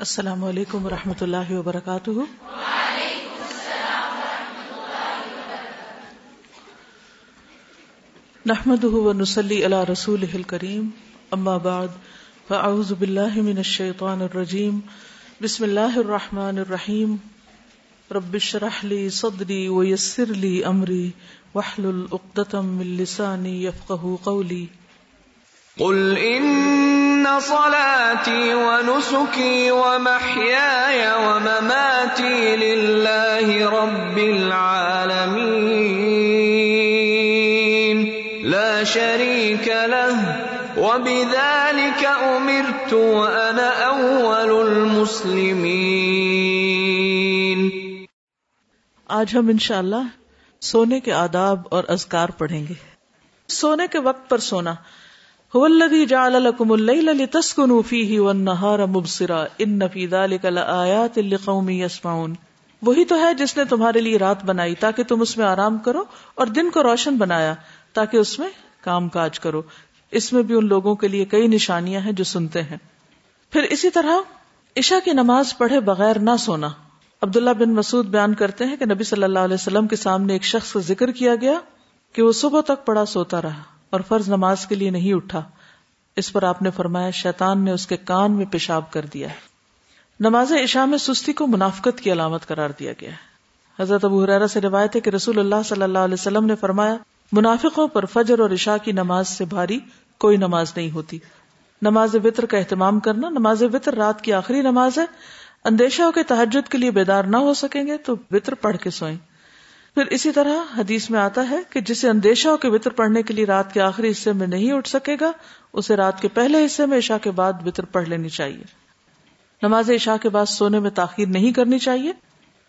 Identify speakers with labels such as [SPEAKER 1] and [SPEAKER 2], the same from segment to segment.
[SPEAKER 1] السلام علیکم و رحمۃ اللہ وبرکاتہ۔ نحمد ونسلی علی رسول کریم اما بعد، فاعوذ باللہ من الشیطان الرجیم، بسم اللہ الرحمن الرحیم۔ رب اشرح لی صدری ویسر لی امری، واحلل عقدۃ من لسانی یفقهوا قولی۔
[SPEAKER 2] قل ان ان صلاتي ونسكي ومحياي ومماتي لله رب العالمين لا شريك له وبذلك امرت وانا اول المسلمين
[SPEAKER 1] آج ہم انشاءاللہ سونے کے آداب اور اذکار پڑھیں گے۔ سونے کے وقت پر سونا۔ هو الذي جعل لكم الليل لتسكنوا فيه والنهار مبصرا ان في ذلك لآيات لقوم يسمعون. وہی تو ہے جس نے تمہارے لیے رات بنائی تاکہ تم اس میں آرام کرو اور دن کو روشن بنایا تاکہ اس میں کام کاج کرو۔ اس میں بھی ان لوگوں کے لیے کئی نشانیاں ہیں جو سنتے ہیں۔ پھر اسی طرح عشاء کی نماز پڑھے بغیر نہ سونا۔ عبداللہ بن مسعود بیان کرتے ہیں کہ نبی صلی اللہ علیہ وسلم کے سامنے ایک شخص کا ذکر کیا گیا کہ وہ صبح تک پڑا سوتا رہا۔ اور فرض نماز کے لیے نہیں اٹھا۔ اس پر آپ نے فرمایا، شیطان نے اس کے کان میں پیشاب کر دیا نماز عشاء میں سستی کو منافقت کی علامت قرار دیا گیا ہے۔ حضرت ابو حرارہ سے روایت ہے کہ رسول اللہ صلی اللہ علیہ وسلم نے فرمایا، منافقوں پر فجر اور عشاء کی نماز سے بھاری کوئی نماز نہیں ہوتی۔ نماز وطر کا اہتمام کرنا، نماز وطر رات کی آخری نماز ہے۔ اندیشہ ہو کے تحجد کے لیے بیدار نہ ہو سکیں گے تو وطر پڑھ کے سوئیں۔ پھر اسی طرح حدیث میں آتا ہے کہ جسے اندیشہ ہو کے وطر پڑھنے کے لیے رات کے آخری حصے میں نہیں اٹھ سکے گا، اسے رات کے پہلے حصے میں عشاء کے بعد وطر پڑھ لینی چاہیے۔ نماز عشاء کے بعد سونے میں تاخیر نہیں کرنی چاہیے۔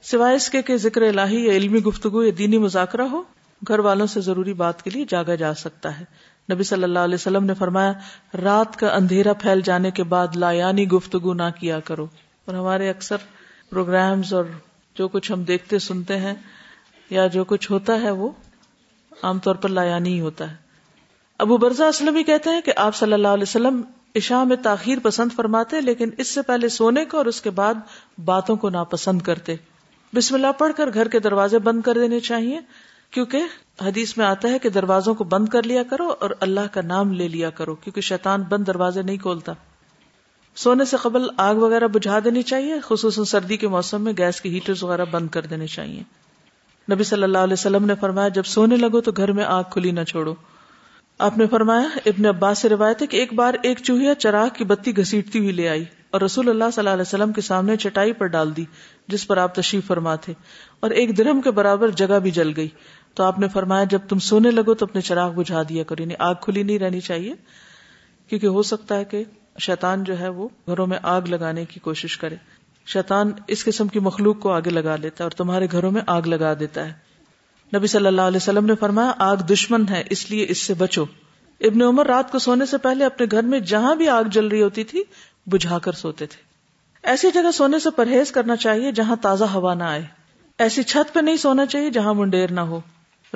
[SPEAKER 1] سوائے اس کے کہ ذکر الہی یا علمی گفتگو یا دینی مذاکرہ ہو، گھر والوں سے ضروری بات کے لیے جاگا جا سکتا ہے۔ نبی صلی اللہ علیہ وسلم نے فرمایا، رات کا اندھیرا پھیل جانے کے بعد لایانی گفتگو نہ کیا کرو۔ اور ہمارے اکثر پروگرامز اور جو کچھ ہم دیکھتے سنتے ہیں یا جو کچھ ہوتا ہے وہ عام طور پر لایانی ہی ہوتا ہے۔ ابو برزا اسلم کہتے ہیں کہ آپ صلی اللہ علیہ وسلم عشاء میں تاخیر پسند فرماتے لیکن اس سے پہلے سونے کو اور اس کے بعد باتوں کو ناپسند کرتے۔ بسم اللہ پڑھ کر گھر کے دروازے بند کر دینے چاہیے کیونکہ حدیث میں آتا ہے کہ دروازوں کو بند کر لیا کرو اور اللہ کا نام لے لیا کرو کیونکہ شیطان بند دروازے نہیں کھولتا۔ سونے سے قبل آگ وغیرہ بجھا دینی چاہیے، خصوصاً سردی کے موسم میں گیس کے ہیٹر وغیرہ بند کر دینے چاہیے۔ نبی صلی اللہ علیہ وسلم نے فرمایا، جب سونے لگو تو گھر میں آگ کھلی نہ چھوڑو۔ آپ نے فرمایا، ابن عباس سے روایت ہے کہ ایک بار ایک چوہیا چراغ کی بتی گھسیٹتی ہوئی لے آئی اور رسول اللہ صلی اللہ علیہ وسلم کے سامنے چٹائی پر ڈال دی، جس پر آپ تشریف فرما تھے۔ اور ایک درم کے برابر جگہ بھی جل گئی۔ تو آپ نے فرمایا، جب تم سونے لگو تو اپنے چراغ بجھا دیا کرو۔ یعنی آگ کھلی نہیں رہنی چاہیے، کیونکہ ہو سکتا ہے کہ شیطان جو ہے وہ گھروں میں آگ لگانے کی کوشش کرے۔ شیطان اس قسم کی مخلوق کو آگے لگا لیتا ہے اور تمہارے گھروں میں آگ لگا دیتا ہے۔ نبی صلی اللہ علیہ وسلم نے فرمایا، آگ دشمن ہے، اس لیے اس سے بچو۔ ابن عمر رات کو سونے سے پہلے اپنے گھر میں جہاں بھی آگ جل رہی ہوتی تھی، بجھا کر سوتے تھے۔ ایسی جگہ سونے سے پرہیز کرنا چاہیے جہاں تازہ ہوا نہ آئے۔ ایسی چھت پہ نہیں سونا چاہیے جہاں منڈیر نہ ہو۔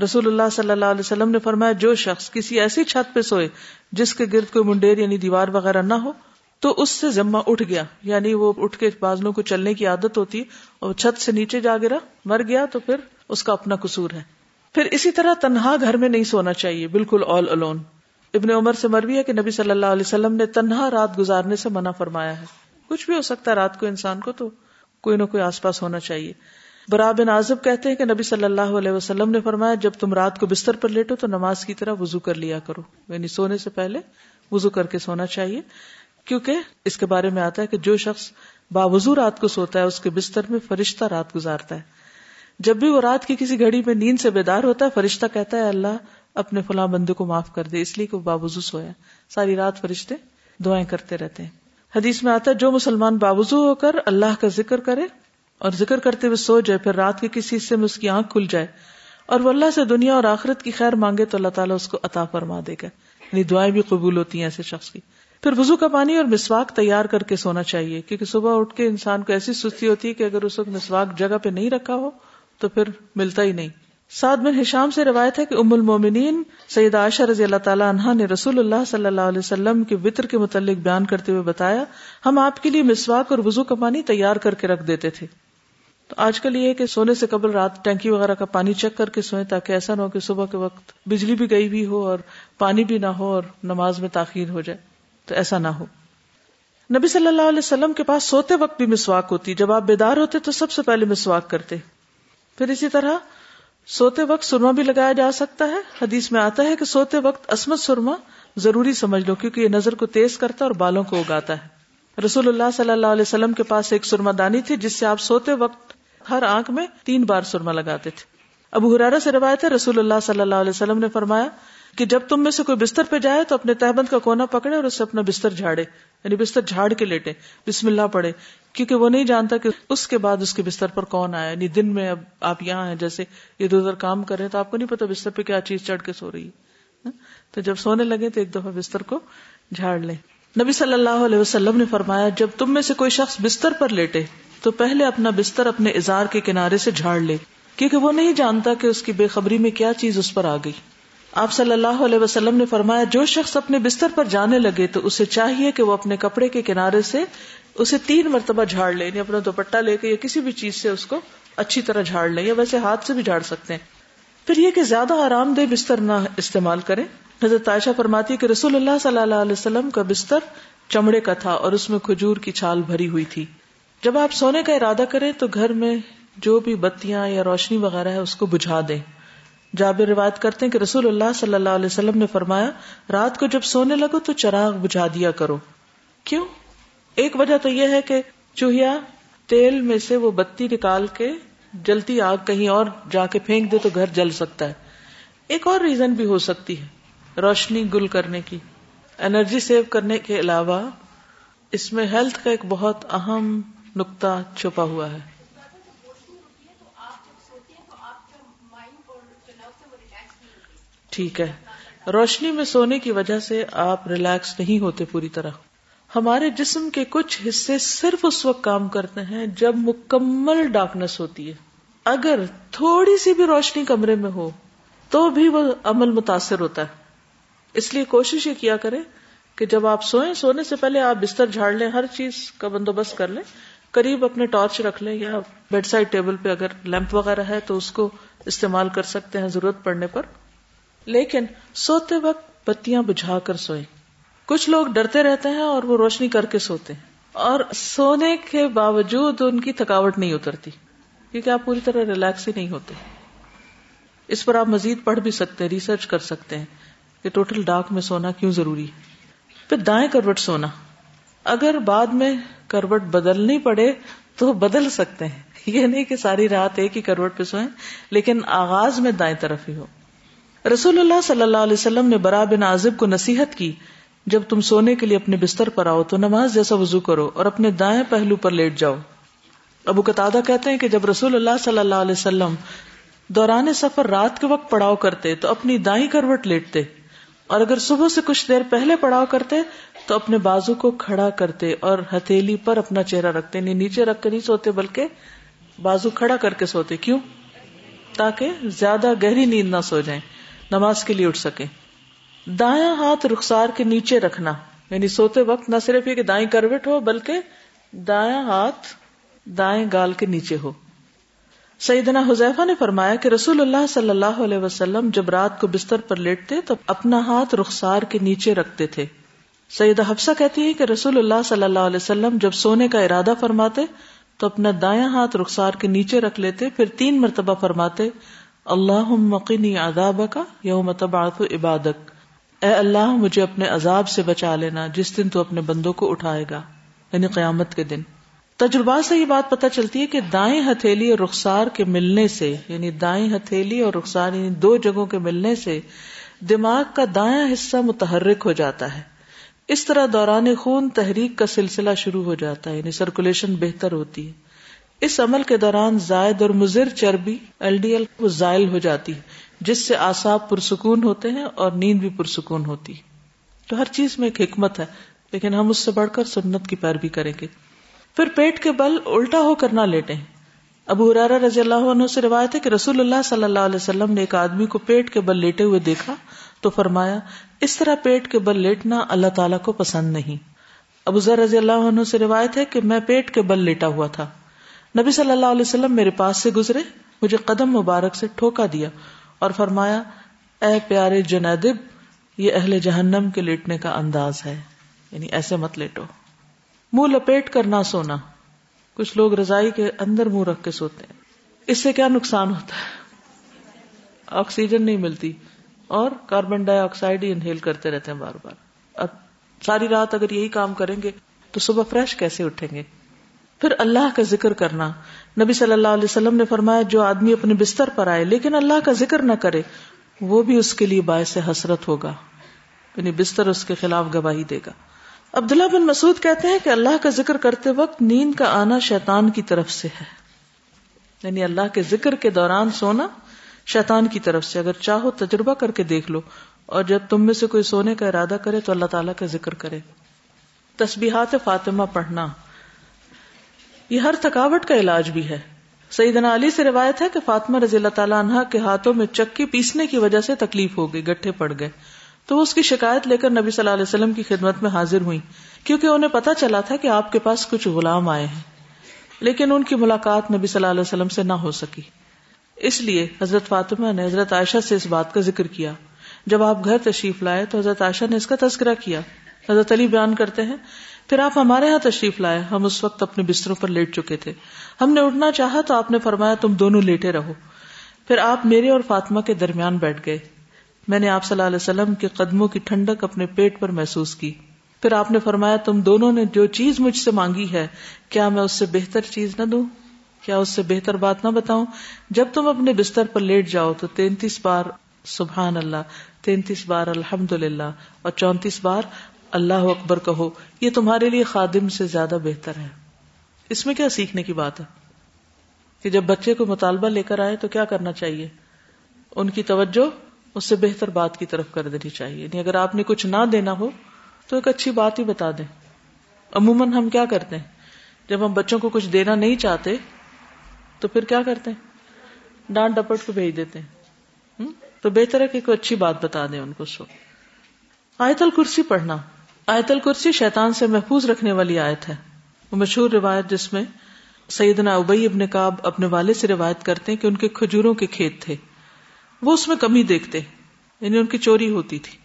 [SPEAKER 1] رسول اللہ صلی اللہ علیہ وسلم نے فرمایا، جو شخص کسی ایسی چھت پہ سوئے جس کے گرد کوئی منڈیر یعنی دیوار وغیرہ نہ ہو تو اس سے ذمہ اٹھ گیا۔ یعنی وہ اٹھ کے بازلوں کو چلنے کی عادت ہوتی اور چھت سے نیچے جا گرا، مر گیا تو پھر اس کا اپنا قصور ہے۔ پھر اسی طرح تنہا گھر میں نہیں سونا چاہیے، بالکل آل الون ابن عمر سے مروی ہے کہ نبی صلی اللہ علیہ وسلم نے تنہا رات گزارنے سے منع فرمایا ہے۔ کچھ بھی ہو سکتا ہے رات کو انسان کو تو کوئی نہ کوئی آس پاس ہونا چاہیے۔ برا بن آزب کہتے ہیں کہ نبی صلی اللہ علیہ وسلم نے فرمایا، جب تم رات کو بستر پر لیٹو تو نماز کی طرح وضو کر لیا کرو۔ یعنی سونے سے پہلے وضو کر کے سونا چاہیے۔ کیونکہ اس کے بارے میں آتا ہے کہ جو شخص باوضو رات کو سوتا ہے، اس کے بستر میں فرشتہ رات گزارتا ہے۔ جب بھی وہ رات کی کسی گھڑی میں نیند سے بیدار ہوتا ہے، فرشتہ کہتا ہے، اللہ اپنے فلاں بندے کو معاف کر دے، اس لیے کہ وہ بابوزو سویا ساری رات فرشتے دعائیں کرتے رہتے ہیں۔ حدیث میں آتا ہے، جو مسلمان بابوزو ہو کر اللہ کا ذکر کرے اور ذکر کرتے ہوئے سو جائے، پھر رات کے کسی حصے میں اس کی آنکھ کھل جائے اور وہ اللہ سے دنیا اور آخرت کی خیر مانگے تو اللہ تعالیٰ اس کو عطا فرما دے گا۔ یعنی دعائیں بھی قبول ہوتی ہیں ایسے شخص کی۔ پھر وضو کا پانی اور مسواک تیار کر کے سونا چاہیے، کیونکہ صبح اٹھ کے انسان کو ایسی سستی ہوتی ہے کہ اگر اس وقت مسواک جگہ پہ نہیں رکھا ہو تو پھر ملتا ہی نہیں۔ سعد بن ہشام سے روایت ہے کہ ام المومنین سید عائشہ رضی اللہ تعالیٰ عنہ نے رسول اللہ صلی اللہ علیہ وسلم کے وطر کے متعلق بیان کرتے ہوئے بتایا، ہم آپ کے لیے مسواک اور وضو کا پانی تیار کر کے رکھ دیتے تھے۔ تو آج کل یہ کہ سونے سے قبل رات ٹینکی وغیرہ کا پانی چیک کر کے سوئیں تاکہ ایسا نہ ہو کہ صبح کے وقت بجلی بھی گئی بھی ہو اور پانی بھی نہ ہو اور نماز میں تاخیر ہو جائے۔ تو ایسا نہ ہو۔ نبی صلی اللہ علیہ وسلم کے پاس سوتے وقت بھی مسواک ہوتی۔ جب آپ بیدار ہوتے تو سب سے پہلے مسواک کرتے۔ پھر اسی طرح سوتے وقت سرما بھی لگایا جا سکتا ہے۔ حدیث میں آتا ہے کہ سوتے وقت عصمت سرما ضروری سمجھ لو، کیونکہ یہ نظر کو تیز کرتا ہے اور بالوں کو اگاتا ہے۔ رسول اللہ صلی اللہ علیہ وسلم کے پاس ایک سرما دانی تھی، جس سے آپ سوتے وقت ہر آنکھ میں تین بار سرما لگاتے تھے۔ ابو حرارا سے روایت ہے، رسول اللہ صلی اللہ علیہ وسلم نے فرمایا کہ جب تم میں سے کوئی بستر پہ جائے تو اپنے تہبند کا کونا پکڑے اور اس سے اپنا بستر جھاڑے یعنی بستر جھاڑ کے لیٹے، بسم اللہ پڑھے، کیونکہ وہ نہیں جانتا کہ اس کے بعد اس کے بستر پر کون آیا یعنی دن میں اب آپ یہاں ہیں، جیسے ادھر ادھر کام کریں تو آپ کو نہیں پتا بستر پہ کیا چیز چڑھ کے سو رہی ہے۔ تو جب سونے لگے تو ایک دفعہ بستر کو جھاڑ لیں۔ نبی صلی اللہ علیہ وسلم نے فرمایا، جب تم میں سے کوئی شخص بستر پر لیٹے، تو پہلے اپنا بستر اپنے اظہار کے کنارے سے جھاڑ لے، کیونکہ وہ نہیں جانتا کہ اس کی بے خبری میں کیا چیز اس پر آ گئی۔ آپ صلی اللہ علیہ وسلم نے فرمایا، جو شخص اپنے بستر پر جانے لگے تو اسے چاہیے کہ وہ اپنے کپڑے کے کنارے سے اسے تین مرتبہ جھاڑ لے یعنی اپنا دوپٹہ لے کے یا کسی بھی چیز سے اس کو اچھی طرح جھاڑ لیں، یا ویسے ہاتھ سے بھی جھاڑ سکتے ہیں۔ پھر یہ کہ زیادہ آرام دہ بستر نہ استعمال کریں۔ حضرت عائشہ فرماتی کہ رسول اللہ صلی اللہ علیہ وسلم کا بستر چمڑے کا تھا اور اس میں کھجور کی چھال بھری ہوئی تھی۔ جب آپ سونے کا ارادہ کریں تو گھر میں جو بھی بتیاں یا روشنی وغیرہ ہے اس کو بجھا دیں۔ جابر روایت کرتے ہیں کہ رسول اللہ صلی اللہ علیہ وسلم نے فرمایا، رات کو جب سونے لگو تو چراغ بجھا دیا کرو۔ کیوں؟ ایک وجہ تو یہ ہے کہ چوہیا تیل میں سے وہ بتی نکال کے جلتی آگ کہیں اور جا کے پھینک دے تو گھر جل سکتا ہے۔ ایک اور ریزن بھی ہو سکتی ہے، روشنی گل کرنے کی۔ انرجی سیو کرنے کے علاوہ اس میں ہیلتھ کا ایک بہت اہم نقطہ چھپا ہوا ہے۔ ٹھیک ہے۔ روشنی میں سونے کی وجہ سے آپ ریلیکس نہیں ہوتے پوری طرح۔ ہمارے جسم کے کچھ حصے صرف اس وقت کام کرتے ہیں جب مکمل ڈارکنیس ہوتی ہے۔ اگر تھوڑی سی بھی روشنی کمرے میں ہو تو بھی وہ عمل متاثر ہوتا ہے۔ اس لیے کوشش یہ کیا کرے کہ جب آپ سوئیں، سونے سے پہلے آپ بستر جھاڑ لیں، ہر چیز کا بندوبست کر لیں۔ قریب اپنے ٹارچ رکھ لیں یا بیڈ سائڈ ٹیبل پہ اگر لیمپ وغیرہ ہے تو اس کو استعمال کر سکتے ہیں ضرورت پڑنے پر۔ لیکن سوتے وقت بتیاں بجھا کر سوئیں۔ کچھ لوگ ڈرتے رہتے ہیں اور وہ روشنی کر کے سوتے ہیں۔ اور سونے کے باوجود ان کی تھکاوٹ نہیں اترتی، کیونکہ آپ پوری طرح ریلیکس ہی نہیں ہوتے۔ اس پر آپ مزید پڑھ بھی سکتے ہیں، ریسرچ کر سکتے ہیں کہ ٹوٹل ڈارک میں سونا کیوں ضروری ہے۔ پھر دائیں کروٹ سونا۔ اگر بعد میں کروٹ بدلنی پڑے تو بدل سکتے ہیں۔ یہ نہیں کہ ساری رات ایک ہی کروٹ پہ سوئیں، لیکن آغاز میں دائیں طرف ہی ہو۔ رسول اللہ صلی اللہ علیہ وسلم نے برا بن عازب کو نصیحت کی، جب تم سونے کے لیے اپنے بستر پر آؤ تو نماز جیسا وضو کرو اور اپنے دائیں پہلو پر لیٹ جاؤ۔ ابو قطع کہتے ہیں کہ جب رسول اللہ صلی اللہ علیہ وسلم دوران سفر رات کے وقت پڑاؤ کرتے تو اپنی دائیں کروٹ لیٹتے، اور اگر صبح سے کچھ دیر پہلے پڑاؤ کرتے تو اپنے بازو کو کھڑا کرتے اور ہتھیلی پر اپنا چہرہ رکھتے نہیں نیچے رکھ کے نہیں سوتے بلکہ بازو کھڑا کر کے سوتے۔ کیوں؟ تاکہ زیادہ گہری نیند نہ سو جائیں۔ نماز کے لیے اٹھ سکے۔ دایاں ہاتھ رخسار کے نیچے رکھنا۔ یعنی سوتے وقت نہ صرف یہ کہ دائیں کروٹ ہو، بلکہ دایاں ہاتھ دائیں گال کے نیچے ہو۔ سیدنا حذیفہ نے فرمایا کہ رسول اللہ صلی اللہ علیہ وسلم جب رات کو بستر پر لیٹتے تو اپنا ہاتھ رخسار کے نیچے رکھتے تھے۔ سیدہ حفصہ کہتی ہے کہ رسول اللہ صلی اللہ علیہ وسلم جب سونے کا ارادہ فرماتے تو اپنا دایاں ہاتھ رخسار کے نیچے رکھ لیتے، پھر تین مرتبہ فرماتے اللہ مقینی آداب کا یوم تبعث عبادک۔ اے اللہ، مجھے اپنے عذاب سے بچا لینا جس دن تو اپنے بندوں کو اٹھائے گا یعنی قیامت کے دن۔ تجربات سے یہ بات پتہ چلتی ہے کہ دائیں ہتھیلی اور رخسار کے ملنے سے یعنی دائیں ہتھیلی اور رخسار یعنی دو جگہوں کے ملنے سے، دماغ کا دائیں حصہ متحرک ہو جاتا ہے۔ اس طرح دوران خون تحریک کا سلسلہ شروع ہو جاتا ہے یعنی سرکولیشن بہتر ہوتی ہے۔ اس عمل کے دوران زائد اور مضر چربی ایل ڈی ایل زائل ہو جاتی ہے، جس سے آساب پرسکون ہوتے ہیں اور نیند بھی پرسکون ہوتی تو ہر چیز میں ایک حکمت ہے، لیکن ہم اس سے بڑھ کر سنت کی پیروی کریں گے۔ پھر پیٹ کے بل الٹا ہو کر نہ لیٹیں۔ ابو حرارا رضی اللہ عنہ سے روایت ہے کہ رسول اللہ صلی اللہ علیہ وسلم نے ایک آدمی کو پیٹ کے بل لیٹے ہوئے دیکھا تو فرمایا، اس طرح پیٹ کے بل لیٹنا اللہ تعالیٰ کو پسند نہیں۔ ابو ذر رضی اللہ عنہ سے روایت ہے کہ میں پیٹ کے بل لیٹا ہوا تھا۔ نبی صلی اللہ علیہ وسلم میرے پاس سے گزرے، مجھے قدم مبارک سے ٹھوکا دیا اور فرمایا، اے پیارے جنیدب، یہ اہل جہنم کے لیٹنے کا انداز ہے۔ یعنی ایسے مت لیٹو۔ منہ لپیٹ کر نہ سونا۔ کچھ لوگ رضائی کے اندر منہ رکھ کے سوتے ہیں۔ اس سے کیا نقصان ہوتا ہے؟ آکسیجن نہیں ملتی اور کاربن ڈائی آکسائڈ ہی انہیل کرتے رہتے ہیں بار بار۔ اب ساری رات اگر یہی کام کریں گے تو صبح فریش کیسے اٹھیں گے؟ پھر اللہ کا ذکر کرنا۔ نبی صلی اللہ علیہ وسلم نے فرمایا، جو آدمی اپنے بستر پر آئے، لیکن اللہ کا ذکر نہ کرے، وہ بھی اس کے لیے باعث حسرت ہوگا۔ یعنی بستر اس کے خلاف گواہی دے گا۔ عبداللہ بن مسعود کہتے ہیں کہ اللہ کا ذکر کرتے وقت نیند کا آنا شیطان کی طرف سے ہے۔ یعنی اللہ کے ذکر کے دوران سونا شیطان کی طرف سے۔ اگر چاہو تجربہ کر کے دیکھ لو، اور جب تم میں سے کوئی سونے کا ارادہ کرے تو اللہ تعالیٰ کا ذکر کرے۔ تسبیحات فاطمہ پڑھنا۔ یہ ہر تھکاوٹ کا علاج بھی ہے۔ سیدنا علی سے روایت ہے کہ فاطمہ رضی اللہ تعالیٰ عنہ کے ہاتھوں میں چکی پیسنے کی وجہ سے تکلیف ہو گئی، گٹھے پڑ گئے۔ تو وہ اس کی شکایت لے کر نبی صلی اللہ علیہ وسلم کی خدمت میں حاضر ہوئی کیونکہ انہیں پتا چلا تھا کہ آپ کے پاس کچھ غلام آئے ہیں۔ لیکن ان کی ملاقات نبی صلی اللہ علیہ وسلم سے نہ ہو سکی۔ اس لیے حضرت فاطمہ نے حضرت عائشہ سے اس بات کا ذکر کیا۔ جب آپ گھر تشریف لائے تو حضرت عائشہ نے اس کا تذکرہ کیا۔ حضرت علی بیان کرتے ہیں پھر آپ ہمارے یہاں تشریف لائے۔ ہم اس وقت اپنے بستروں پر لیٹ چکے تھے۔ ہم نے اٹھنا چاہا تو آپ نے فرمایا تم دونوں لیٹے رہو۔ پھر آپ میرے اور فاطمہ کے درمیان بیٹھ گئے۔ میں نے آپ صلی اللہ علیہ وسلم کے قدموں کی ٹھنڈک اپنے پیٹ پر محسوس کی۔ پھر آپ نے فرمایا تم دونوں نے جو چیز مجھ سے مانگی ہے، کیا میں اس سے بہتر چیز نہ دوں؟ کیا اس سے بہتر بات نہ بتاؤں؟ جب تم اپنے بستر پر لیٹ جاؤ تو تینتیس بار سبحان اللہ، تینتیس بار الحمد للہ اور چونتیس بار اللہ اکبر کہو، یہ تمہارے لیے خادم سے زیادہ بہتر ہے۔ اس میں کیا سیکھنے کی بات ہے؟ کہ جب بچے کو مطالبہ لے کر آئے تو کیا کرنا چاہیے؟ ان کی توجہ اس سے بہتر بات کی طرف کر دینی چاہیے۔ یعنی اگر آپ نے کچھ نہ دینا ہو تو ایک اچھی بات ہی بتا دیں۔ عموماً ہم کیا کرتے ہیں؟ جب ہم بچوں کو کچھ دینا نہیں چاہتے تو پھر کیا کرتے ہیں؟ ڈانٹ ڈپٹ کو بھیج دیتے ہیں۔ تو بہتر ہے کہ کوئی اچھی بات بتا دیں ان کو سو۔ آیت الکرسی پڑھنا۔ آیت الکرسی شیطان سے محفوظ رکھنے والی آیت ہے۔ وہ مشہور روایت جس میں سیدنا ابئی ابن کاب اپنے والد سے روایت کرتے ہیں کہ ان کے کھجوروں کے کھیت تھے۔ وہ اس میں کمی دیکھتے یعنی ان کی چوری ہوتی تھی۔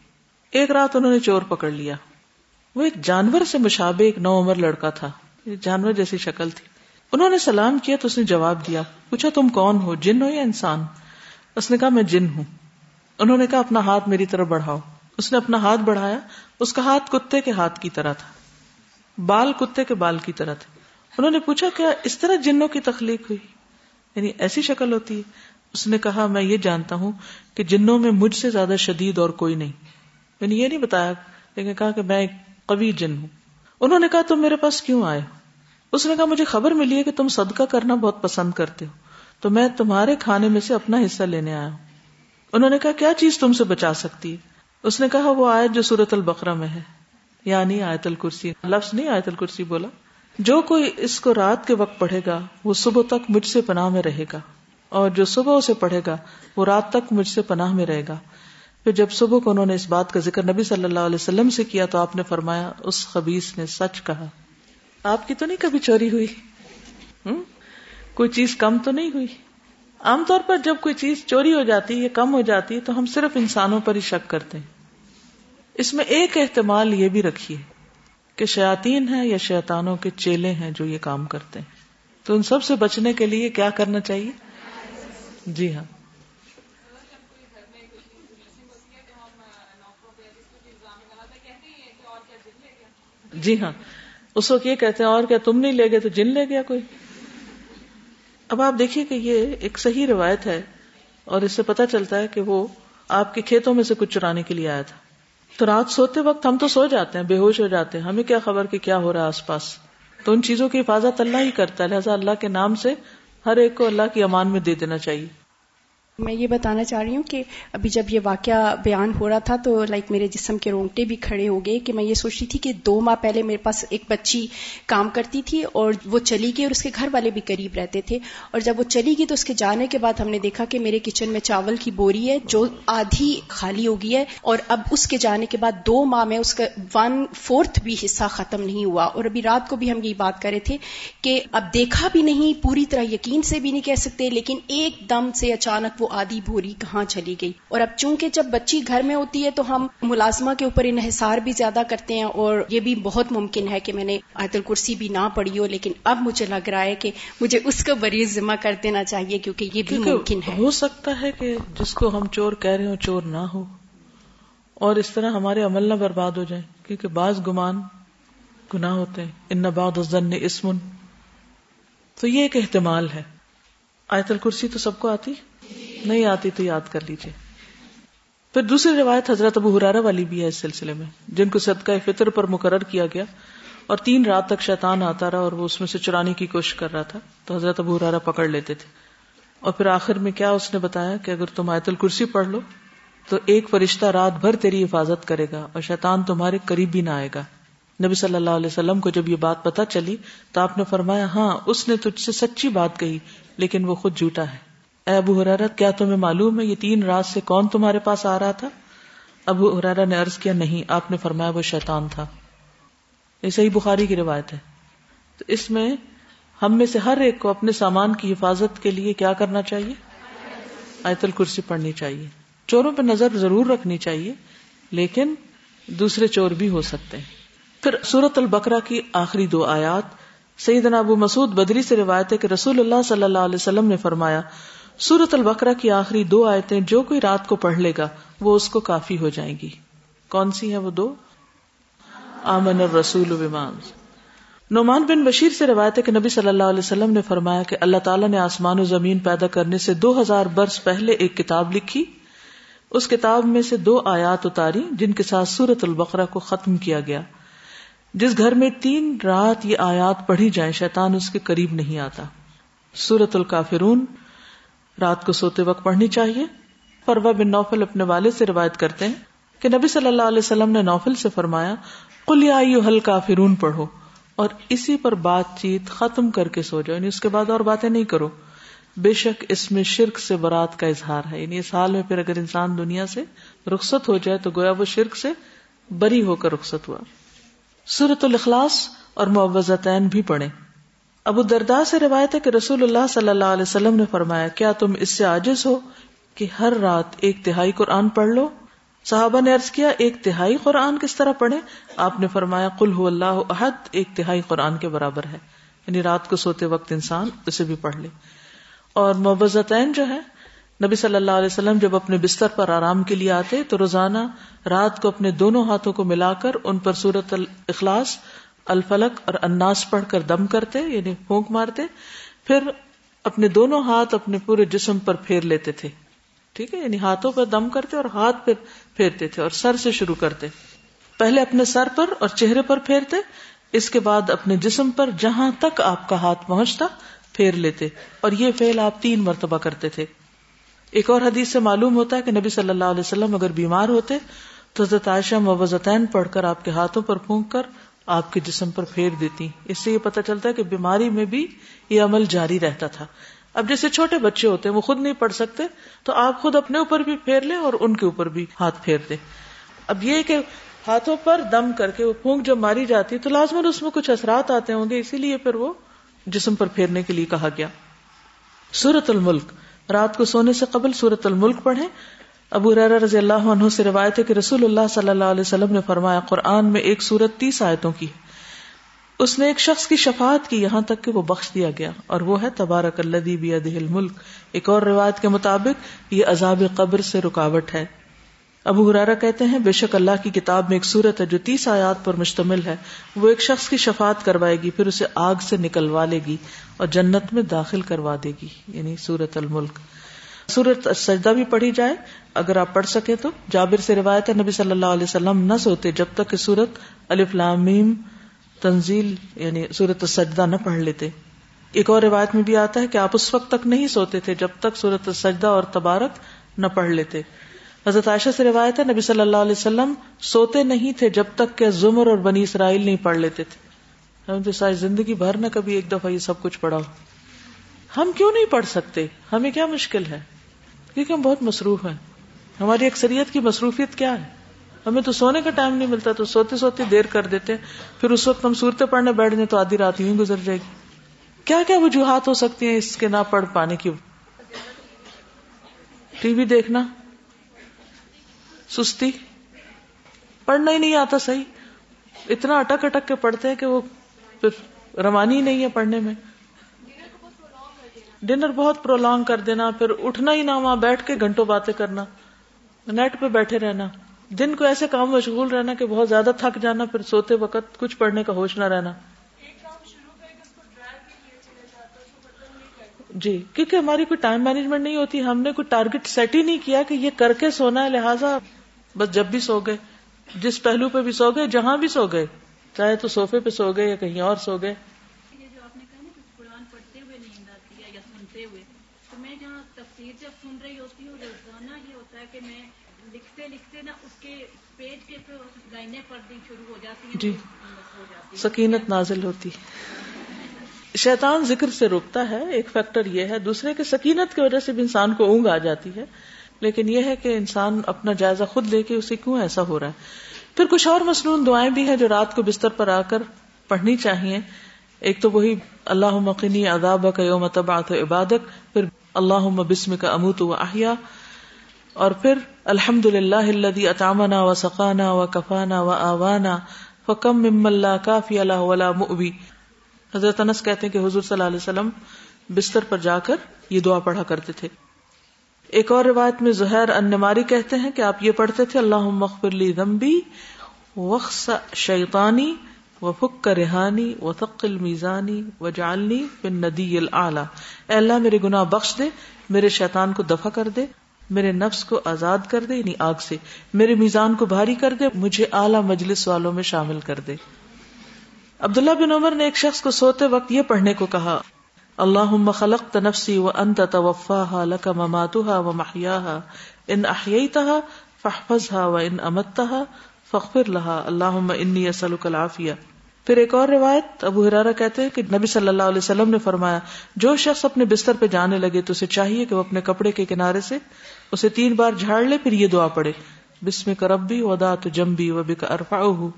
[SPEAKER 1] ایک رات انہوں نے چور پکڑ لیا۔ وہ ایک جانور سے مشابے ایک نو عمر لڑکا تھا۔ جانور جیسی شکل تھی۔ انہوں نے سلام کیا تو اس نے جواب دیا، پوچھا، تم کون ہو، جن ہو یا انسان؟ اس نے کہا، میں جن ہوں۔ انہوں نے کہا، اپنا ہاتھ میری طرف بڑھاؤ۔ اس نے اپنا ہاتھ بڑھایا، اس کا ہاتھ کتے کے ہاتھ کی طرح تھا۔ بال کتے کے بال کی طرح تھے۔ انہوں نے پوچھا، کیا اس طرح جنوں کی تخلیق ہوئی؟ یعنی ایسی شکل ہوتی ہے؟ اس نے کہا، میں یہ جانتا ہوں کہ جنوں میں مجھ سے زیادہ شدید اور کوئی نہیں۔ میں نے یہ نہیں بتایا، لیکن کہا کہ میں ایک قوی جن ہوں۔ انہوں نے کہا، تم میرے پاس کیوں آئے اس نے کہا، مجھے خبر ملی ہے کہ تم صدقہ کرنا بہت پسند کرتے ہو۔ تو میں تمہارے کھانے میں سے اپنا حصہ لینے آیا ہوں۔ انہوں نے کہا، کیا چیز تم سے بچا سکتی ہے؟ اس نے کہا وہ آیت جو سورت البقرہ میں ہے یعنی آیت الکرسی۔ لفظ نہیں آیت الکرسی بولا۔ جو کوئی اس کو رات کے وقت پڑھے گا، وہ صبح تک مجھ سے پناہ میں رہے گا۔ اور جو صبح اسے پڑھے گا، وہ رات تک مجھ سے پناہ میں رہے گا۔ پھر جب صبح کو انہوں نے اس بات کا ذکر نبی صلی اللہ علیہ وسلم سے کیا، تو آپ نے فرمایا، اس خبیص نے سچ کہا۔ آپ کی تو نہیں کبھی چوری ہوئی؟ کوئی چیز کم تو نہیں ہوئی؟ عام طور پر جب کوئی چیز چوری ہو جاتی ہے یا کم ہو جاتی ہے تو ہم صرف انسانوں پر ہی شک کرتے ہیں۔ اس میں ایک احتمال یہ بھی رکھیے کہ شیاتین ہیں یا شیطانوں کے چیلے ہیں جو یہ کام کرتے ہیں۔ تو ان سب سے بچنے کے لیے کیا کرنا چاہیے؟ جی ہاں۔ جی ہاں۔ اس وقت یہ کہتے ہیں، اور کیا تم نہیں لے گئے تو جن لے گیا کوئی؟ اب آپ دیکھیے کہ یہ ایک صحیح روایت ہے اور اس سے پتا چلتا ہے کہ وہ آپ کے کھیتوں میں سے کچھ چرانے کے لیے آیا تھا۔ تو رات سوتے وقت ہم تو سو جاتے ہیں، بے ہوش ہو جاتے ہیں۔ ہمیں کیا خبر کہ کیا ہو رہا ہے آس پاس؟ تو ان چیزوں کی حفاظت اللہ ہی کرتا ہے، لہٰذا اللہ کے نام سے ہر ایک کو اللہ کی امان میں دے دینا چاہیے۔
[SPEAKER 3] میں یہ بتانا چاہ رہی ہوں کہ ابھی جب یہ واقعہ بیان ہو رہا تھا تو لائک میرے جسم کے رونگٹے بھی کھڑے ہو گئے کہ میں یہ سوچ رہی تھی کہ دو ماہ پہلے میرے پاس ایک بچی کام کرتی تھی اور وہ چلی گئی اور اس کے گھر والے بھی قریب رہتے تھے اور جب وہ چلی گئی تو اس کے جانے کے بعد ہم نے دیکھا کہ میرے کچن میں چاول کی بوری ہے جو آدھی خالی ہو گئی ہے اور اب اس کے جانے کے بعد دو ماہ میں اس کا ون فورتھ بھی حصہ ختم نہیں ہوا اور ابھی رات کو بھی ہم یہی بات کر رہے تھے کہ اب دیکھا بھی نہیں، پوری طرح یقین سے بھی نہیں کہہ سکتے، لیکن ایک دم سے اچانک وہ آدھی بوری کہاں چلی گئی۔ اور اب چونکہ جب بچی گھر میں ہوتی ہے تو ہم ملازمہ کے اوپر انحصار بھی زیادہ کرتے ہیں اور یہ بھی بہت ممکن ہے کہ میں نے آیت الکرسی بھی نہ پڑھی ہو لیکن اب مجھے لگ رہا ہے کہ مجھے اس کا بریز ذمہ کر دینا چاہیے کیونکہ یہ بھی ممکن ہے۔
[SPEAKER 1] ہو سکتا ہے کہ جس کو ہم چور کہہ رہے ہو چور نہ ہو۔ اور اس طرح ہمارے عمل نہ برباد ہو جائیں کیونکہ بعض گمان گناہ ہوتے ہیں۔ ان بعد ازن اسمن تو یہ ایک احتمال ہے۔ آیت الکرسی تو سب کو آتی؟ نہیں آتی تو یاد کر لیجیے پھر دوسری روایت حضرت ابو حرارا والی بھی ہے اس سلسلے میں، جن کو صدقہ فطر پر مقرر کیا گیا اور تین رات تک شیطان آتا رہا اور وہ اس میں سے چرانے کی کوشش کر رہا تھا۔ تو حضرت ابو حرارا پکڑ لیتے تھے۔ اور پھر آخر میں کیا اس نے بتایا کہ اگر تم آیت الکرسی پڑھ لو تو ایک فرشتہ رات بھر تیری حفاظت کرے گا اور شیطان تمہارے قریب بھی نہ آئے گا۔ نبی صلی اللہ علیہ وسلم کو جب یہ بات پتا چلی تو آپ نے فرمایا ہاں اس نے تجھ سے سچی بات کہی، لیکن وہ خود جھوٹا ہے۔ اے ابو حرارت کیا تمہیں معلوم ہے یہ تین رات سے کون تمہارے پاس آ رہا تھا؟ ابو حرارا نے عرض کیا، نہیں، آپ نے فرمایا وہ شیطان تھا۔ یہ صحیح بخاری کی روایت ہے۔ تو اس میں ہم میں سے ہر ایک کو اپنے سامان کی حفاظت کے لیے کیا کرنا چاہیے؟ آیت الکرسی پڑھنی چاہیے۔ چوروں پہ نظر ضرور رکھنی چاہیے، لیکن دوسرے چور بھی ہو سکتے ہیں۔ پھر سورت البکرا کی آخری دو آیات، سیدنا ابو مسعود بدری سے روایت ہے کہ رسول اللہ صلی اللہ علیہ وسلم نے فرمایا سورت البکرا کی آخری دو آیتیں جو کوئی رات کو پڑھ لے گا، وہ اس کو کافی ہو جائیں گی۔ کون سی ہے وہ دو؟ آمن الرسول نعمان بن بشیر سے روایت ہے کہ نبی صلی اللہ علیہ وسلم نے فرمایا کہ اللہ تعالیٰ نے آسمان و زمین پیدا کرنے سے دو ہزار برس پہلے ایک کتاب لکھی۔ اس کتاب میں سے دو آیات اتاری جن کے ساتھ سورت البقرہ کو ختم کیا گیا۔ جس گھر میں تین رات یہ آیات پڑھی جائیں، شیطان اس کے قریب نہیں آتا۔ سورت الکافرون رات کو سوتے وقت پڑھنی چاہیے۔ فروا بن نوفل اپنے والد سے روایت کرتے ہیں کہ نبی صلی اللہ علیہ وسلم نے نوفل سے فرمایا کل یا حل کافرون پڑھو اور اسی پر بات چیت ختم کر کے سو جاؤ یعنی اس کے بعد اور باتیں نہیں کرو۔ بے شک اس میں شرک سے برات کا اظہار ہے۔ یعنی اس حال میں پھر اگر انسان دنیا سے رخصت ہو جائے تو گویا وہ شرک سے بری ہو کر رخصت ہوا۔ سورت الاخلاص اور معوضتین بھی پڑھے ابو دردا سے روایت ہے کہ رسول اللہ صلی اللہ علیہ وسلم نے فرمایا، کیا تم اس سے عاجز ہو کہ ہر رات ایک تہائی قرآن پڑھ لو؟ صحابہ نے ارض کیا، ایک تہائی قرآن کس طرح پڑھے آپ نے فرمایا کل ہو اللہ عہد ایک تہائی قرآن کے برابر ہے۔ یعنی رات کو سوتے وقت انسان اسے بھی پڑھ لے۔ اور معوضتین جو ہے نبی صلی اللہ علیہ وسلم جب اپنے بستر پر آرام کے لیے آتے تو روزانہ رات کو اپنے دونوں ہاتھوں کو ملا کر ان پر سورت الاخلاص الفلق اور اناس پڑھ کر دم کرتے یعنی پھونک مارتے، پھر اپنے دونوں ہاتھ اپنے پورے جسم پر پھیر لیتے تھے۔ ٹھیک ہے؟ یعنی ہاتھوں پر دم کرتے اور ہاتھ پہ پھیرتے تھے اور سر سے شروع کرتے۔ پہلے اپنے سر پر اور چہرے پر پھیرتے، اس کے بعد اپنے جسم پر جہاں تک آپ کا ہاتھ پہنچتا، پھیر لیتے۔ اور یہ فیل آپ تین مرتبہ کرتے تھے۔ ایک اور حدیث سے معلوم ہوتا ہے کہ نبی صلی اللہ علیہ وسلم اگر بیمار ہوتے، تو حضرت عائشہ موزتین پڑھ کر آپ کے ہاتھوں پر پھونک کر آپ کے جسم پر پھیر دیتی اس سے یہ پتا چلتا ہے کہ بیماری میں بھی یہ عمل جاری رہتا تھا۔ اب جیسے چھوٹے بچے ہوتے ہیں، وہ خود نہیں پڑھ سکتے، تو آپ خود اپنے اوپر بھی پھیر لیں اور ان کے اوپر بھی ہاتھ پھیر دیں۔ اب یہ کہ ہاتھوں پر دم کر کے وہ پھونک جب ماری جاتی تو لازمن اس میں کچھ اثرات آتے ہوں گے، اسی لیے پھر وہ جسم پر پھیرنے کے لیے کہا گیا۔ سورت الملک۔ رات کو سونے سے قبل سورت الملک پڑھے ابو رضی اللہ عنہ سے روایت ہے کہ رسول اللہ صلی اللہ علیہ وسلم نے فرمایا، قرآن میں ایک سورت تیس آیتوں کی اس نے ایک شخص کی شفاعت کی، یہاں تک کہ وہ بخش دیا گیا۔ اور وہ ہے، تبارک الدی الملک۔ ایک اور روایت کے مطابق، یہ عذاب قبر سے رکاوٹ ہے۔ ابو حرارا کہتے ہیں، بے شک اللہ کی کتاب میں ایک صورت ہے جو تیس آیات پر مشتمل ہے۔ وہ ایک شخص کی شفاعت کروائے گی، پھر اسے آگ سے نکلوا لے گی اور جنت میں داخل کروا دے گی یعنی سورت الملک۔ سورت سجدہ بھی پڑھی جائے، اگر آپ پڑھ سکے تو۔ جابر سے روایت ہے، نبی صلی اللہ علیہ وسلم نہ سوتے جب تک کہ سورت الفلامیم تنزیل یعنی سورت سجدہ نہ پڑھ لیتے۔ ایک اور روایت میں بھی آتا ہے کہ آپ اس وقت تک نہیں سوتے تھے جب تک صورت سجدہ اور تبارک نہ پڑھ لیتے۔ حضرت عائشہ سے روایت ہے، نبی صلی اللہ علیہ وسلم سوتے نہیں تھے جب تک کہ زمر اور بنی اسرائیل نہیں پڑھ لیتے تھے۔ ساری زندگی بھر نہ کبھی ایک دفعہ یہ سب کچھ پڑھا ہم کیوں نہیں پڑھ سکتے؟ ہمیں کیا مشکل ہے؟ کیونکہ ہم بہت مصروف ہیں۔ ہماری اکثریت کی مصروفیت کیا ہے؟ ہمیں تو سونے کا ٹائم نہیں ملتا، تو سوتے سوتے دیر کر دیتے پھر اس وقت ہم صورتیں پڑھنے بیٹھ جائیں تو آدھی رات یوں گزر جائے گی۔ کیا کیا وجوہات ہو سکتی ہیں اس کے نہ پڑھ پانے کی؟ ٹی وی دیکھنا، سستی۔ پڑھنا ہی نہیں آتا صحیح۔ اتنا اٹک اٹک کے پڑھتے ہیں کہ وہ پھر روانی ہی نہیں ہے پڑھنے میں۔ ڈنر بہت پرولونگ کر دینا، پھر اٹھنا ہی نہ، وہاں بیٹھ کے گھنٹوں باتیں کرنا، نیٹ پہ بیٹھے رہنا۔ دن کو ایسے کام مشغول رہنا کہ بہت زیادہ تھک جانا، پھر سوتے وقت کچھ پڑھنے کا ہوش نہ رہنا۔ جی کیونکہ ہماری کوئی ٹائم مینجمنٹ نہیں ہوتی، ہم نے کوئی ٹارگیٹ سیٹ ہی نہیں کیا کہ یہ کر کے سونا ہے، لہٰذا بس جب بھی سو گئے، جس پہلو پہ بھی سو گئے، جہاں بھی سو گئے، چاہے تو سوفے پہ سو گئے یا کہیں اور سو گئے۔ جی۔ سکینت نازل ہوتی شیطان ذکر سے روکتا ہے ایک فیکٹر یہ ہے۔ دوسرے کے سکینت کی وجہ سے بھی انسان کو اونگ آ جاتی ہے۔ لیکن یہ ہے کہ انسان اپنا جائزہ خود لے کے اسے کیوں ایسا ہو رہا ہے؟ پھر کچھ اور مصنون دعائیں بھی ہیں جو رات کو بستر پر آ کر پڑھنی چاہیے۔ ایک تو وہی اللہ مقینی اداب کا یوم تبعت عبادک۔ پھر اللہ بسم کا اموت و احیا۔ اور پھر الحمد للہ اطامنا و سقانا و کفانا و آوانا فکم مم اللہ کافی اللہ ولا مبی حضرت انس کہتے ہیں کہ حضور صلی اللہ علیہ وسلم بستر پر جا کر یہ دعا پڑھا کرتے تھے۔ ایک اور روایت میں زہر انماری کہتے ہیں کہ آپ یہ پڑھتے تھے اللہ مغفر لی ذنبی وخص شیطانی و فک رحانی و ثقل میزانی و جالنی بن ندی العلی اللہ، میرے گناہ بخش دے، میرے شیطان کو دفع کر دے۔ میرے نفس کو آزاد کر دے یعنی آگ سے۔ میرے میزان کو بھاری کر دے، مجھے اعلی مجلس والوں میں شامل کر دے۔ عبداللہ بن عمر نے ایک شخص کو سوتے وقت یہ پڑھنے کو کہا اللہ خلق تنفسی و انت توفا لک مماتها و محیاها ان احییتها فاحفظها و ان امتها فاغفر لها اللهم انی اسألک العافیہ۔ پھر ایک اور روایت، ابو حرارا کہتے ہیں کہ نبی صلی اللہ علیہ وسلم نے فرمایا، جو شخص اپنے بستر پہ جانے لگے تو اسے چاہیے کہ وہ اپنے کپڑے کے کنارے سے اسے تین بار جھاڑ لے، پھر یہ دعا پڑے بسم کربی ودات جمبی و بک ارفعه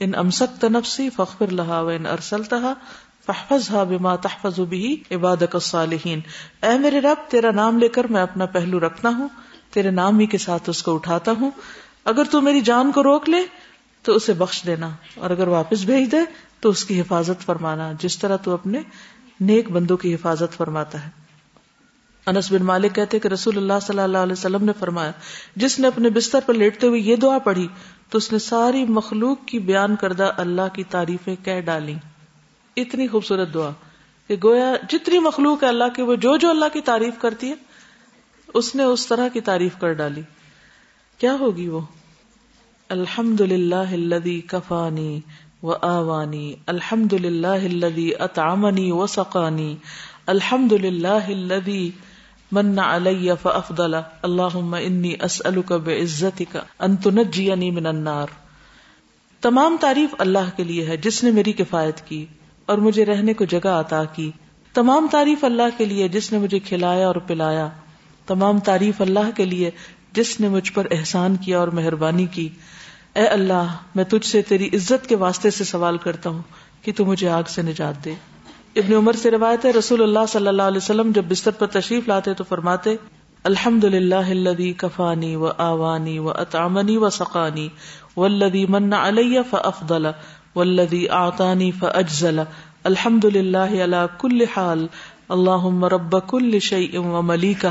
[SPEAKER 1] ان امسک تنفسی فخر لہا و ان ارسلتها فحفظها بما تحفظ به عبادك الصالحین۔ اے میرے رب، تیرا نام لے کر میں اپنا پہلو رکھتا ہوں، تیرے نام ہی کے ساتھ اس کو اٹھاتا ہوں۔ اگر تو میری جان کو روک لے، تو اسے بخش دینا، اور اگر واپس بھیج دے، تو اس کی حفاظت فرمانا، جس طرح تو اپنے نیک بندوں کی حفاظت فرماتا ہے۔ انس بن مالک کہتے کہ رسول اللہ صلی اللہ علیہ وسلم نے فرمایا، جس نے اپنے بستر پر لیٹتے ہوئے یہ دعا پڑھی، تو اس نے ساری مخلوق کی بیان کردہ اللہ کی تعریفیں کہہ ڈالی۔ اتنی خوبصورت دعا کہ گویا جتنی مخلوق ہے اللہ کی، وہ جو جو اللہ کی تعریف کرتی ہے، اس نے اس طرح کی تعریف کر ڈالی۔ کیا ہوگی وہ؟ الحمد للہ کفانی و آوانی الحمد للہ اطعمنی و سقانی الحمد للہ من علی فافضل اللهم انی اسالک بعزتک ان تنجینی من النار. تمام تعریف اللہ کے لیے ہے، جس نے میری کفایت کی اور مجھے رہنے کو جگہ عطا کی. تمام تعریف اللہ کے لیے، جس نے مجھے کھلایا اور پلایا. تمام تعریف اللہ کے لیے، جس نے مجھ پر احسان کیا اور مہربانی کی. اے اللہ، میں تجھ سے تیری عزت کے واسطے سے سوال کرتا ہوں کہ تو مجھے آگ سے نجات دے۔ ابن عمر سے روایت ہے، رسول اللہ صلی اللہ علیہ وسلم جب بستر پر تشریف لاتے تو فرماتے الحمد للہ کفانی و آوانی و اطامنی و سقانی ولدی من علیہ فافضل والذی اعطانی فاجزل الحمد للہ علی کل حال اللہم رب کل شیء و ملیکہ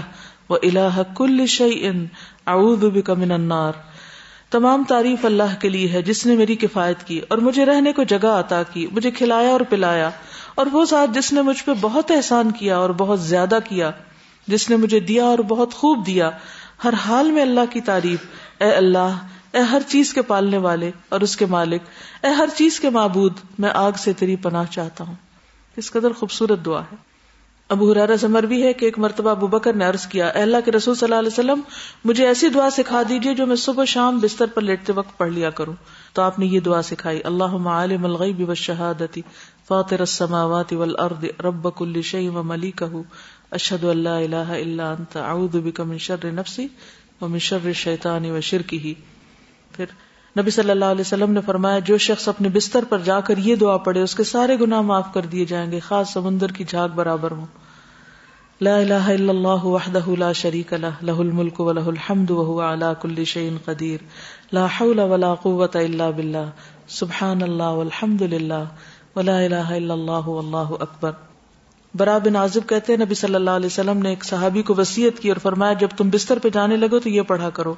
[SPEAKER 1] و الہ کل شیء اعوذ بک من النار تمام تعریف اللہ کے لیے ہے، جس نے میری کفایت کی اور مجھے رہنے کو جگہ عطا کی، مجھے کھلایا اور پلایا اور وہ ذات جس نے مجھ پہ بہت احسان کیا اور بہت زیادہ کیا، جس نے مجھے دیا اور بہت خوب دیا، ہر حال میں اللہ کی تعریف، اے اللہ، اے ہر چیز کے پالنے والے اور اس کے مالک، اے ہر چیز کے معبود، میں آگ سے تیری پناہ چاہتا ہوں۔ اس قدر خوبصورت دعا ہے۔ ابو حرارہ سے مروی ہے کہ ایک مرتبہ ابو بکر نے عرض کیا، اے اللہ کے رسول صلی اللہ علیہ وسلم، مجھے ایسی دعا سکھا دیجیے جو میں صبح شام بستر پر لیٹتے وقت پڑھ لیا کروں۔ تو آپ نے یہ دعا سکھائی اللہ عالم الغیب والشہادتی، فاطر السماوات والارض، رب کل شیء و ملیکہ اشہد ان لا الہ الا انت، اعوذ بک من شر نفسی ومن شر الشیطان و پھر نبی صلی اللہ علیہ وسلم نے فرمایا، جو شخص اپنے بستر پر جا کر یہ دعا پڑے اس کے سارے گناہ معاف کر دیے جائیں گے، خاص سمندر کی جھاگ برابر ہوں. لا الہ الا اللہ وحدہ لا شریک لہ لہ الملک و الحمد وهو على كل شيء قدیر لا حول ولا قوة الا باللہ سبحان اللہ والحمد للہ ولا الہ الا اللہ واللہ اکبر. برا بن عازب کہتے ہیں، نبی صلی اللہ علیہ وسلم نے ایک صحابی کو وسیعت کی اور فرمایا، جب تم بستر پہ جانے لگو تو یہ پڑھا کرو.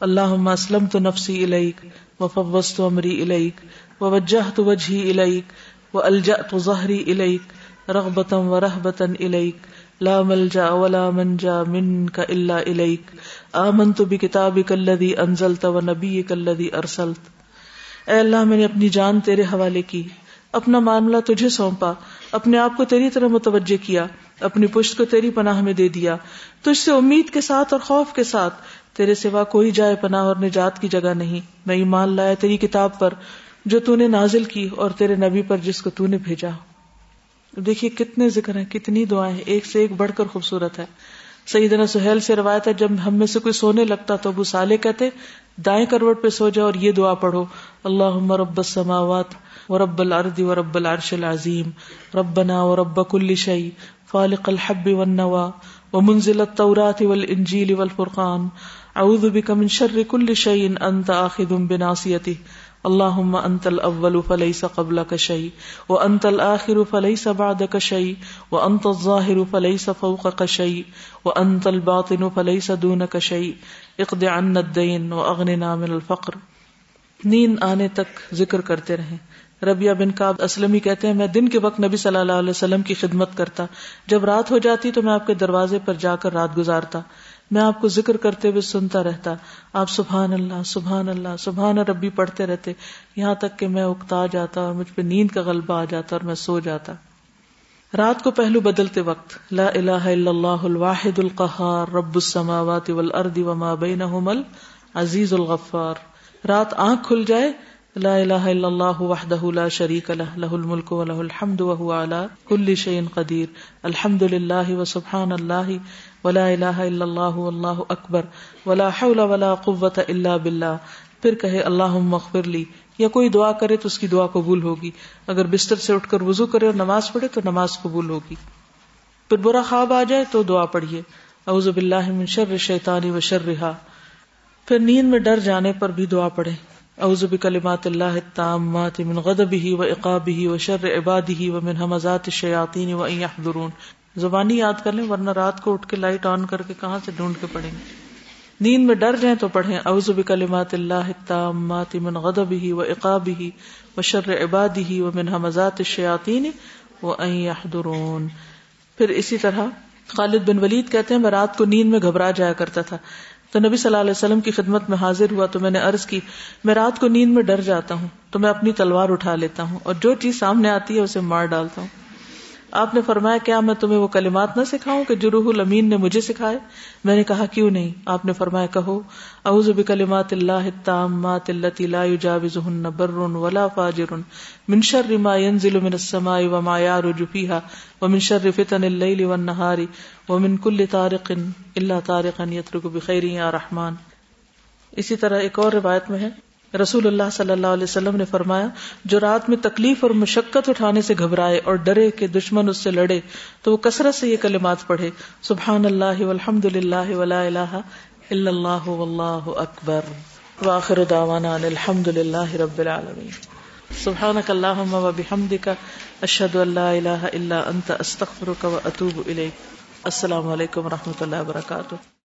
[SPEAKER 1] اللہ اسلم تو نفسی الیک و امری الیک و وجہ تو وجہ الیک و الجا تو ظہری الیک رغبتم و رحبتن الیک لا ملجا ولا منجا من کا اللہ الیک آمن تو بھی کتاب کلدی انزلت و نبی کلدی ارسلت اے اللہ، میں نے اپنی جان تیرے حوالے کی، اپنا معاملہ تجھے سونپا، اپنے آپ کو تیری طرح متوجہ کیا، اپنی پشت کو تیری پناہ میں دے دیا۔ تجھ سے امید کے ساتھ اور خوف کے ساتھ، تیرے سوا کوئی جائے پناہ اور نجات کی جگہ نہیں۔ میں ایمان لایا تیری کتاب پر، جو تو نے نازل کی اور تیرے نبی پر جس کو تو نے بھیجا۔ دیکھیے کتنے ذکر ہیں، کتنی دعائیں ایک سے ایک بڑھ کر خوبصورت ہے۔ سیدنا سہیل سے روایت ہے، جب ہم میں سے کوئی سونے لگتا تو ابو سالے کہتے، دائیں کروٹ پہ سو جاؤ اور یہ دعا پڑھو اللہ رب السماوات و رب الارض و رب العرش العظیم، ربنا و رب کل شعی فالق الحب والنوا، ومنزل التورات والانجیل والفرقان اعوذ بك من شر كل شيء انت اخذ بناصيته اللهم انت الاول فليس قبلك شيء وانت الاخر فليس بعدك شيء وانت الظاهر فليس فوقك شيء وانت الباطن فليس دونك شيء اقض عنا الدين واغننا من الفقر. نیند آنے تک ذکر کرتے رہیں. ربیہ بن کاب اسلمی کہتے ہیں، میں دن کے وقت نبی صلی اللہ علیہ وسلم کی خدمت کرتا، جب رات ہو جاتی تو میں آپ کے دروازے پر جا کر رات گزارتا۔ میں آپ کو ذکر کرتے ہوئے سنتا رہتا۔ آپ سبحان اللہ سبحان اللہ، سبحان ربی پڑھتے رہتے۔ یہاں تک کہ میں اکتا جاتا اور مجھ پہ نیند کا غلبہ آ جاتا اور میں سو جاتا۔ رات کو پہلو بدلتے وقت، لا الہ الا اللہ الواحد القہار، رب السماوات والارض وما بینہم العزیز الغفار۔ رات آنکھ کھل جائے لا الہ الا اللہ وحدہ لا شریک لہ لہ الملک و لہ الحمد وهو علی کل شیء قدیر. الحمد للہ و سبحان اللہ ولا الہ الا اللہ واللہ اکبر ولا حول ولا قوت الا باللہ. پھر کہے اللہ مغفر لی، یا کوئی دعا کرے تو اس کی دعا قبول ہوگی. اگر بستر سے اٹھ کر وضو کرے اور نماز پڑھے تو نماز قبول ہوگی. پھر برا خواب آ جائے تو دعا پڑھیے. اعوذ باللہ من شر شیطانی و شرها. پھر نیند میں ڈر جانے پر بھی دعا پڑھے اعوذ بکلمات اللہ التامات من غضبه و عقابه و شر عباده و من همزات الشیاطین و ان يحضرون زبانی یاد کر لیں ورنہ رات کو اٹھ کے لائٹ آن کر کے کہاں سے ڈھونڈ کے پڑھیں۔ گے نیند میں ڈر جائیں تو پڑھیں۔ اعوذ بکلمات اللہ التامات من غضبه و عقابه و شر عباده و من همزات الشیاطین و ان يحضرون پھر اسی طرح خالد بن ولید کہتے ہیں، میں رات کو نیند میں گھبرا جایا کرتا تھا۔ تو نبی صلی اللہ علیہ وسلم کی خدمت میں حاضر ہوا تو میں نے عرض کی، میں رات کو نیند میں ڈر جاتا ہوں تو میں اپنی تلوار اٹھا لیتا ہوں اور جو چیز سامنے آتی ہے اسے مار ڈالتا ہوں۔ آپ نے فرمایا، کیا میں تمہیں وہ کلمات نہ سکھاؤں کہ جو روح الامین نے مجھے سکھائے؟ میں نے کہا، کیوں نہیں؟ آپ نے فرمایا، کہو، اعوذ بکلمات اللہ التامات التي لا يجاوزهن بر ولا فاجر من شر ما ينزل من السماء وما يعرج فيها ومن شر فتن الليل والنهار ومن كل طارق الا طارقا يترك بخير يا رحمان۔ اسی طرح ایک اور روایت میں ہے رسول اللہ صلی اللہ علیہ وسلم نے فرمایا، جو رات میں تکلیف اور مشقت اٹھانے سے گھبرائے اور ڈرے کہ دشمن اس سے لڑے، تو وہ کثرت سے یہ کلمات پڑھے، سبحان اللہ والحمد للہ ولا الہ الا اللہ واللہ اکبر۔ واخر دعوانا ان الحمد للہ رب العالمین۔ سبحانک اللہم و بحمدک، اشہد ان لا الہ الا انت، استغفرک و اتوب الیک۔ السلام علیکم و رحمۃ اللہ وبرکاتہ۔